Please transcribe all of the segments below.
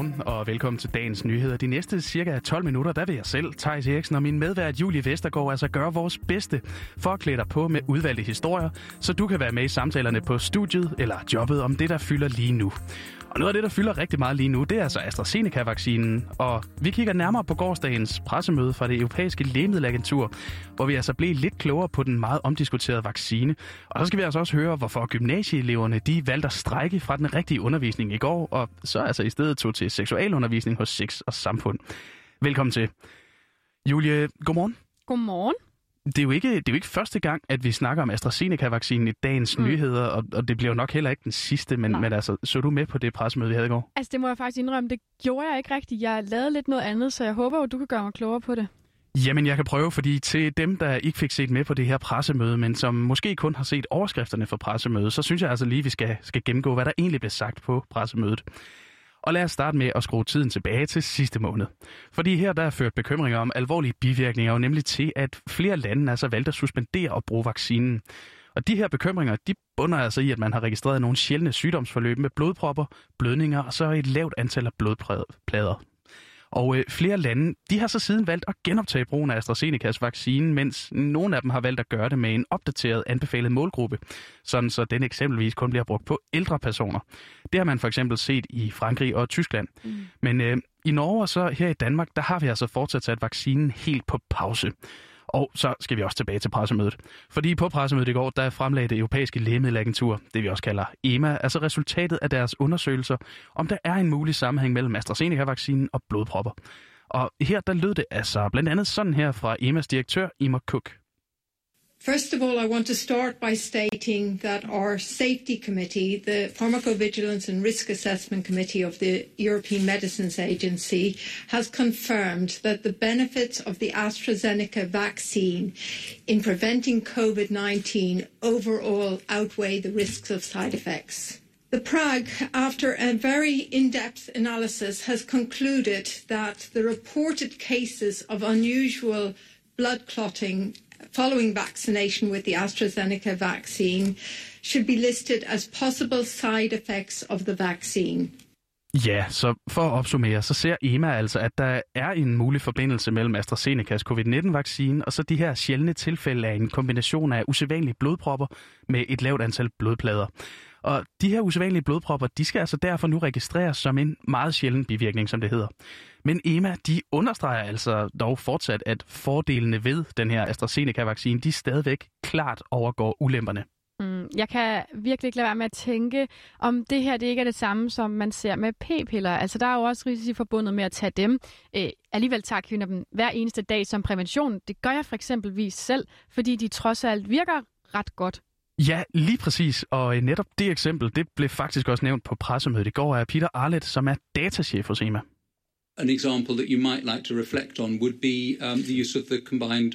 godmorgen og velkommen til dagens nyheder. De næste cirka 12 minutter, der vil jeg selv, Thijs Eriksen og min medvært Julie Vestergaard, altså gøre vores bedste for at klæde dig på med udvalgte historier, så du kan være med i samtalerne på studiet eller jobbet om det, der fylder lige nu. Og noget af det, der fylder rigtig meget lige nu, det er altså AstraZeneca-vaccinen. Og vi kigger nærmere på gårdsdagens pressemøde fra det europæiske lægemiddelagentur, hvor vi altså blev lidt klogere på den meget omdiskuterede vaccine. Og så skal vi altså også høre, hvorfor gymnasieeleverne de valgte at strække fra den rigtige undervisning i går, og så altså i stedet tog til seksualundervisning hos Sex og Samfund. Velkommen til. Julie, godmorgen. Godmorgen det er, jo ikke, det er jo ikke første gang, at vi snakker om AstraZeneca-vaccinen i dagens mm. nyheder, og, og det bliver jo nok heller ikke den sidste, men, men altså, så du med på det pressemøde, vi havde i går? Altså, det må jeg faktisk indrømme, det gjorde jeg ikke rigtigt. Jeg lavede lidt noget andet, så jeg håber at du kan gøre mig klogere på det. Jamen, jeg kan prøve, fordi til dem, der ikke fik set med på det her pressemøde, men som måske kun har set overskrifterne for pressemødet, så synes jeg altså lige, vi skal, skal gennemgå, hvad der egentlig blev sagt på pressemødet. Og lad os starte med at skrue tiden tilbage til sidste måned. Fordi her der er ført bekymringer om alvorlige bivirkninger, og nemlig til, at flere lande altså valgte at suspendere og bruge vaccinen. Og de her bekymringer, de bunder altså i, at man har registreret nogle sjældne sygdomsforløb med blodpropper, blødninger og så et lavt antal af blodplader. Og øh, flere lande de har så siden valgt at genoptage brugen af AstraZenecas vaccine, mens nogle af dem har valgt at gøre det med en opdateret anbefalet målgruppe, sådan så den eksempelvis kun bliver brugt på ældre personer. Det har man for eksempel set i Frankrig og Tyskland. Mm. Men øh, i Norge og så her i Danmark, der har vi altså fortsat sat vaccinen helt på pause. Og så skal vi også tilbage til pressemødet. Fordi på pressemødet i går, der fremlagde det europæiske lægemiddelagentur, det vi også kalder EMA, altså resultatet af deres undersøgelser, om der er en mulig sammenhæng mellem AstraZeneca-vaccinen og blodpropper. Og her der lød det altså blandt andet sådan her fra EMAs direktør, Imer Cook. First of all, I want to start by stating that our safety committee, the Pharmacovigilance and Risk Assessment Committee of the European Medicines Agency, has confirmed that the benefits of the AstraZeneca vaccine in preventing COVID 19 overall outweigh the risks of side effects. The Prague, after a very in depth analysis, has concluded that the reported cases of unusual blood clotting following vaccination with the AstraZeneca vaccine should be listed as possible side effects of the vaccine. Ja, så for at opsummere, så ser EMA altså, at der er en mulig forbindelse mellem AstraZenecas covid-19-vaccine og så de her sjældne tilfælde af en kombination af usædvanlige blodpropper med et lavt antal blodplader. Og de her usædvanlige blodpropper, de skal altså derfor nu registreres som en meget sjælden bivirkning, som det hedder. Men EMA, de understreger altså dog fortsat, at fordelene ved den her AstraZeneca-vaccine, de stadigvæk klart overgår ulemperne. Mm, jeg kan virkelig ikke lade være med at tænke, om det her det ikke er det samme, som man ser med p-piller. Altså, der er jo også risici forbundet med at tage dem. Æ, øh, alligevel tager kvinder dem hver eneste dag som prævention. Det gør jeg for eksempelvis selv, fordi de trods alt virker ret godt. Ja, lige præcis. Og øh, netop det eksempel, det blev faktisk også nævnt på pressemødet i går af Peter Arlet, som er datachef hos EMA. An example that you might like to reflect on would be um, the use of the combined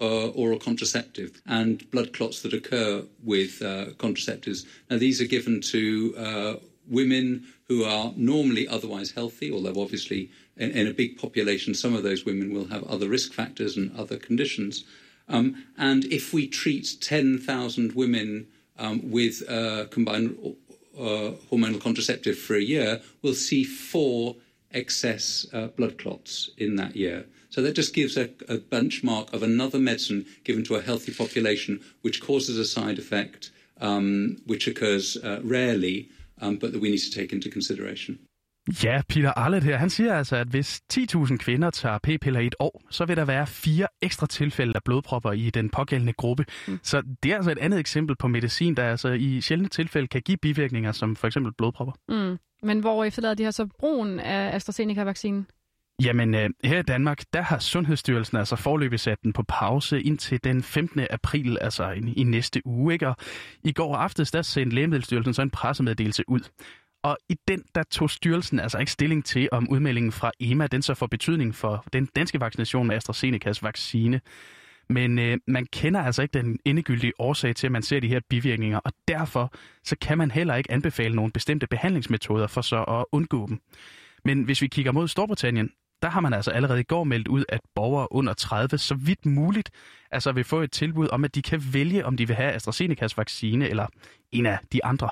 uh, oral contraceptive and blood clots that occur with uh, contraceptives. Now, these are given to uh, women who are normally otherwise healthy, although obviously in, in, a big population, some of those women will have other risk factors and other conditions. Um, and if we treat 10,000 women um, with uh, combined uh, hormonal contraceptive for a year, we'll see four excess uh, blood clots in that year. So that just gives a, a, benchmark of another medicine given to a healthy population, which causes a side effect, um, which occurs uh, rarely, um, but that we need to take into consideration. Ja, Peter Arlet her, han siger altså, at hvis 10.000 kvinder tager p-piller i et år, så vil der være fire ekstra tilfælde af blodpropper i den pågældende gruppe. Mm. Så det er altså et andet eksempel på medicin, der altså i sjældne tilfælde kan give bivirkninger, som for eksempel blodpropper. Mm. Men hvor efterlader de her så brugen af AstraZeneca-vaccinen? Jamen, øh, her i Danmark, der har Sundhedsstyrelsen altså forløbig sat den på pause indtil den 15. april, altså i, i næste uge. Ikke? Og i går aftes, der sendte Lægemiddelstyrelsen så en pressemeddelelse ud. Og i den, der tog styrelsen altså ikke stilling til, om udmeldingen fra EMA, den så får betydning for den danske vaccination med AstraZenecas vaccine. Men øh, man kender altså ikke den endegyldige årsag til, at man ser de her bivirkninger, og derfor så kan man heller ikke anbefale nogle bestemte behandlingsmetoder for så at undgå dem. Men hvis vi kigger mod Storbritannien, der har man altså allerede i går meldt ud, at borgere under 30 så vidt muligt altså vil få et tilbud om, at de kan vælge, om de vil have AstraZenecas vaccine eller en af de andre.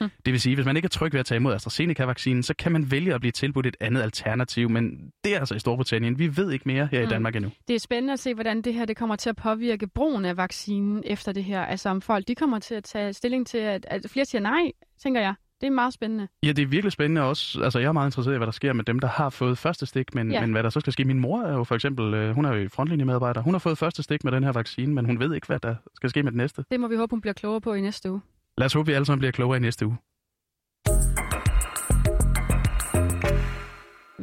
Mm. Det vil sige, hvis man ikke er tryg ved at tage imod AstraZeneca-vaccinen, så kan man vælge at blive tilbudt et andet alternativ, men det er altså i Storbritannien. Vi ved ikke mere her i Danmark endnu. Det er spændende at se, hvordan det her det kommer til at påvirke brugen af vaccinen efter det her. Altså om folk de kommer til at tage stilling til, at, at flere siger nej, tænker jeg. Det er meget spændende. Ja, det er virkelig spændende også. Altså, jeg er meget interesseret i, hvad der sker med dem, der har fået første stik, men, ja. men hvad der så skal ske. Min mor er jo for eksempel, øh, hun er jo frontlinjemedarbejder. Hun har fået første stik med den her vaccine, men hun ved ikke, hvad der skal ske med den næste. Det må vi håbe, hun bliver klogere på i næste uge. Lad os håbe, vi alle sammen bliver klogere i næste uge.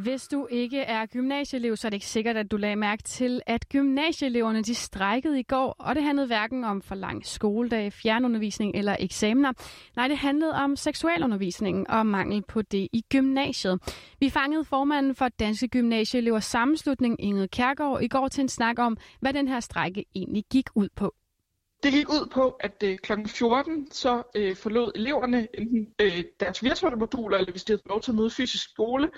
Hvis du ikke er gymnasieelev, så er det ikke sikkert, at du lagde mærke til, at gymnasieeleverne de strækkede i går, og det handlede hverken om for lang skoledag, fjernundervisning eller eksamener. Nej, det handlede om seksualundervisningen og mangel på det i gymnasiet. Vi fangede formanden for Danske Gymnasieelevers Sammenslutning, Inge Kærgaard, i går til en snak om, hvad den her strække egentlig gik ud på. Det gik ud på, at øh, kl. 14 så øh, forlod eleverne enten øh, deres virtuelle moduler, eller hvis de havde lov til at møde fysisk skole,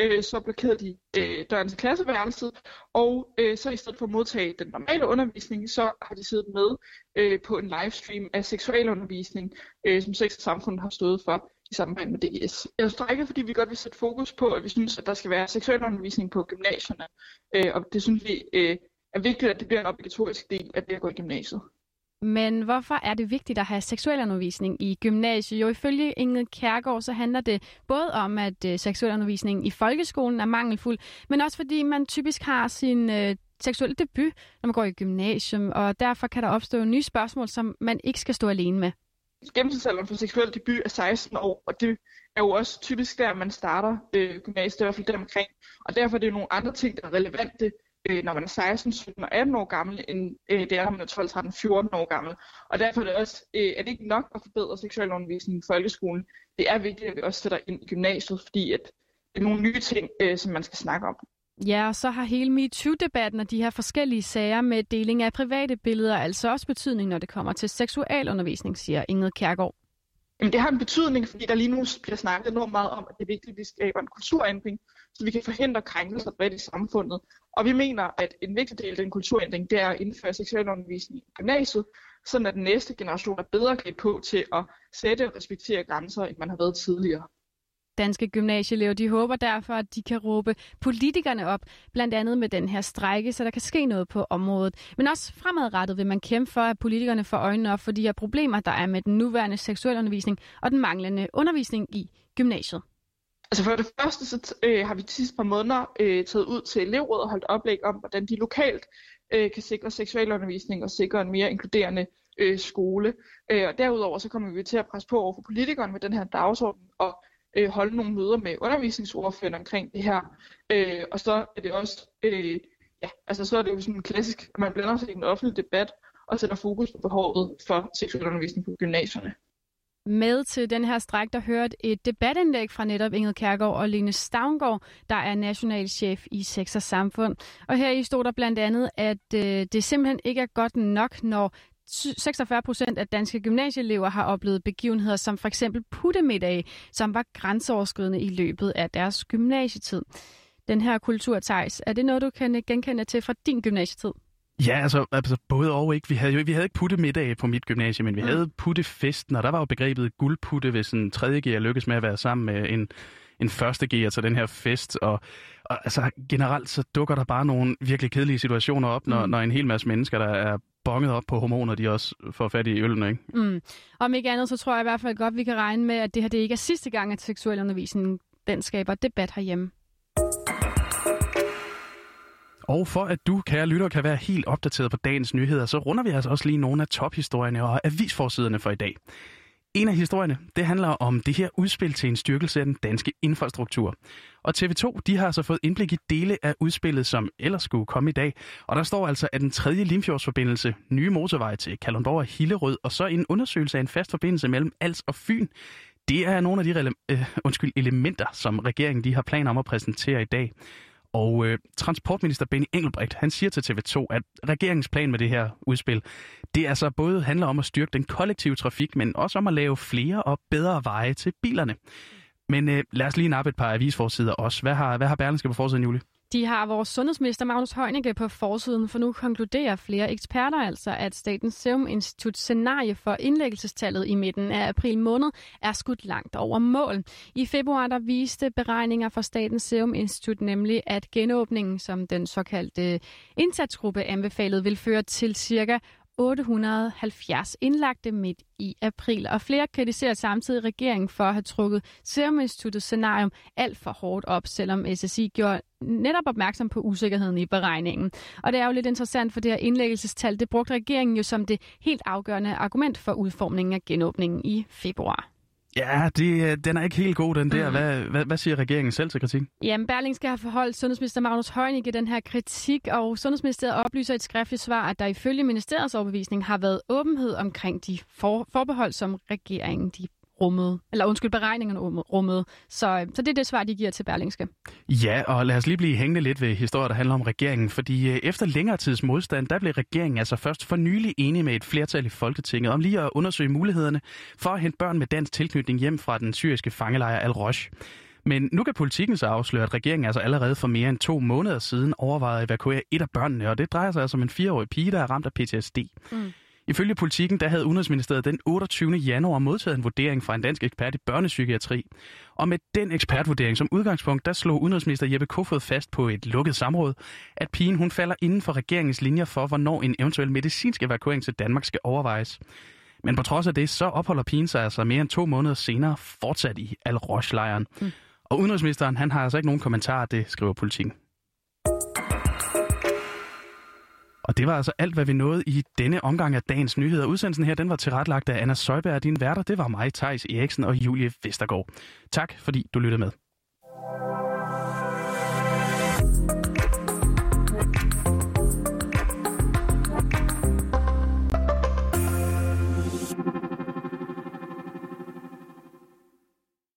øh, så blokerede de øh, døren til klasseværelset, og øh, så i stedet for at modtage den normale undervisning, så har de siddet med øh, på en livestream af seksualundervisning, øh, som Sex og Samfund har stået for i samarbejde med DGS. Jeg strækker, fordi vi godt vil sætte fokus på, at vi synes, at der skal være seksualundervisning på gymnasierne, øh, og det synes vi øh, er vigtigt, at det bliver en obligatorisk del af det at gå i gymnasiet. Men hvorfor er det vigtigt at have seksualundervisning i gymnasiet? Jo, ifølge Inge Kærgaard, så handler det både om, at øh, seksualundervisning i folkeskolen er mangelfuld, men også fordi man typisk har sin øh, seksuelle debut, når man går i gymnasium, og derfor kan der opstå nye spørgsmål, som man ikke skal stå alene med. Gennemsnitsalderen for seksuel debut er 16 år, og det er jo også typisk der, man starter øh, gymnasiet, i hvert fald deromkring. Og derfor er det nogle andre ting, der er relevante øh, når man er 16, 17 og 18 år gammel, end øh, det er, når man er 12, 13, 14 år gammel. Og derfor er det også, øh, er det ikke nok at forbedre seksualundervisningen i folkeskolen. Det er vigtigt, at vi også sætter ind i gymnasiet, fordi at det er nogle nye ting, øh, som man skal snakke om. Ja, og så har hele MeToo-debatten og de her forskellige sager med deling af private billeder altså også betydning, når det kommer til seksualundervisning, siger Ingrid Kærgaard. Jamen, det har en betydning, fordi der lige nu bliver snakket enormt meget om, at det er vigtigt, at vi skaber en kulturændring, så vi kan forhindre krænkelser bredt i samfundet. Og vi mener, at en vigtig del af den kulturændring, det er at indføre seksualundervisning i gymnasiet, så at den næste generation er bedre klædt på til at sætte og respektere grænser, end man har været tidligere. Danske gymnasieelever de håber derfor, at de kan råbe politikerne op, blandt andet med den her strejke, så der kan ske noget på området. Men også fremadrettet vil man kæmpe for, at politikerne får øjnene op for de her problemer, der er med den nuværende seksualundervisning og den manglende undervisning i gymnasiet. Altså for det første, så øh, har vi de sidste par måneder øh, taget ud til elevråd og holdt oplæg om, hvordan de lokalt øh, kan sikre seksualundervisning og sikre en mere inkluderende øh, skole. Øh, og derudover så kommer vi til at presse på over for politikerne med den her dagsorden og øh, holde nogle møder med undervisningsordførende omkring det her. Øh, og så er det også, øh, ja, altså så er det jo sådan klassisk, at man blander sig i den offentlige debat og sætter fokus på behovet for seksualundervisning på gymnasierne. Med til den her stræk, der hørte et debatindlæg fra netop Inge Kærgaard og Lene Stavngård, der er nationalchef i Sex og Samfund. Og her i stod der blandt andet, at øh, det simpelthen ikke er godt nok, når 46 procent af danske gymnasieelever har oplevet begivenheder som for eksempel puttemiddag, som var grænseoverskridende i løbet af deres gymnasietid. Den her kultur, Thijs, er det noget, du kan genkende til fra din gymnasietid? Ja, altså, altså både og ikke. Vi havde jo vi havde ikke puttemiddag på mit gymnasium, men vi mm. havde puttefesten, og der var jo begrebet guldputte, hvis en tredje gear lykkes med at være sammen med en, en første gear til den her fest. Og, og altså, generelt så dukker der bare nogle virkelig kedelige situationer op, når, mm. når en hel masse mennesker, der er bonget op på hormoner, de også får fat i øllen, ikke? Mm. Om ikke andet, så tror jeg i hvert fald godt, vi kan regne med, at det her det ikke er sidste gang, at seksuel undervisning den skaber debat herhjemme. Og for at du, kære lytter, kan være helt opdateret på dagens nyheder, så runder vi altså også lige nogle af tophistorierne og avisforsiderne for i dag. En af historierne, det handler om det her udspil til en styrkelse af den danske infrastruktur. Og TV2, de har altså fået indblik i dele af udspillet, som ellers skulle komme i dag. Og der står altså, at den tredje Limfjordsforbindelse, nye motorvej til Kalundborg og Hillerød, og så en undersøgelse af en fast forbindelse mellem Als og Fyn, det er nogle af de øh, undskyld, elementer, som regeringen de har planer om at præsentere i dag. Og øh, transportminister Benny Engelbrecht, han siger til TV2, at regeringens plan med det her udspil, det altså både handler om at styrke den kollektive trafik, men også om at lave flere og bedre veje til bilerne. Men øh, lad os lige nappe et par avisforsider også. Hvad har, hvad har Berlingske på forsiden, Julie? De har vores sundhedsminister Magnus Heunicke på forsiden, for nu konkluderer flere eksperter altså, at Statens Serum Institut scenarie for indlæggelsestallet i midten af april måned er skudt langt over mål. I februar der viste beregninger fra Statens Serum Institut nemlig, at genåbningen, som den såkaldte indsatsgruppe anbefalede, vil føre til cirka 870 indlagte midt i april, og flere kritiserer samtidig regeringen for at have trukket Serum Instituttets scenarium alt for hårdt op, selvom SSI gjorde netop opmærksom på usikkerheden i beregningen. Og det er jo lidt interessant, for det her indlæggelsestal, det brugte regeringen jo som det helt afgørende argument for udformningen af genåbningen i februar. Ja, det, den er ikke helt god, den der. Mm. Hvad, hvad, hvad siger regeringen selv til kritik? Jamen, Berling skal have forholdt sundhedsminister Magnus Heunicke den her kritik, og Sundhedsministeriet oplyser et skriftligt svar, at der ifølge ministeriets overbevisning har været åbenhed omkring de for, forbehold, som regeringen de rummet, eller undskyld, beregningerne rummet. Så, så det er det svar, de giver til Berlingske. Ja, og lad os lige blive hængende lidt ved historier, der handler om regeringen, fordi øh, efter længere tids modstand, der blev regeringen altså først for nylig enige med et flertal i Folketinget om lige at undersøge mulighederne for at hente børn med dansk tilknytning hjem fra den syriske fangelejr Al-Rosh. Men nu kan politikken så afsløre, at regeringen altså allerede for mere end to måneder siden overvejede at evakuere et af børnene, og det drejer sig altså om en fireårig pige, der er ramt af PTSD. Mm. Ifølge politikken, der havde Udenrigsministeriet den 28. januar modtaget en vurdering fra en dansk ekspert i børnepsykiatri. Og med den ekspertvurdering som udgangspunkt, der slog Udenrigsminister Jeppe Kofod fast på et lukket samråd, at pigen hun falder inden for regeringens linjer for, hvornår en eventuel medicinsk evakuering til Danmark skal overvejes. Men på trods af det, så opholder pigen sig altså mere end to måneder senere fortsat i Al-Rosh-lejren. Mm. Og udenrigsministeren, han har altså ikke nogen kommentar, det skriver politikken. Og det var altså alt, hvad vi nåede i denne omgang af dagens nyheder. Udsendelsen her, den var tilrettelagt af Anna Søjberg, din værter. Det var mig, Tejs Eriksen og Julie Vestergaard. Tak, fordi du lyttede med.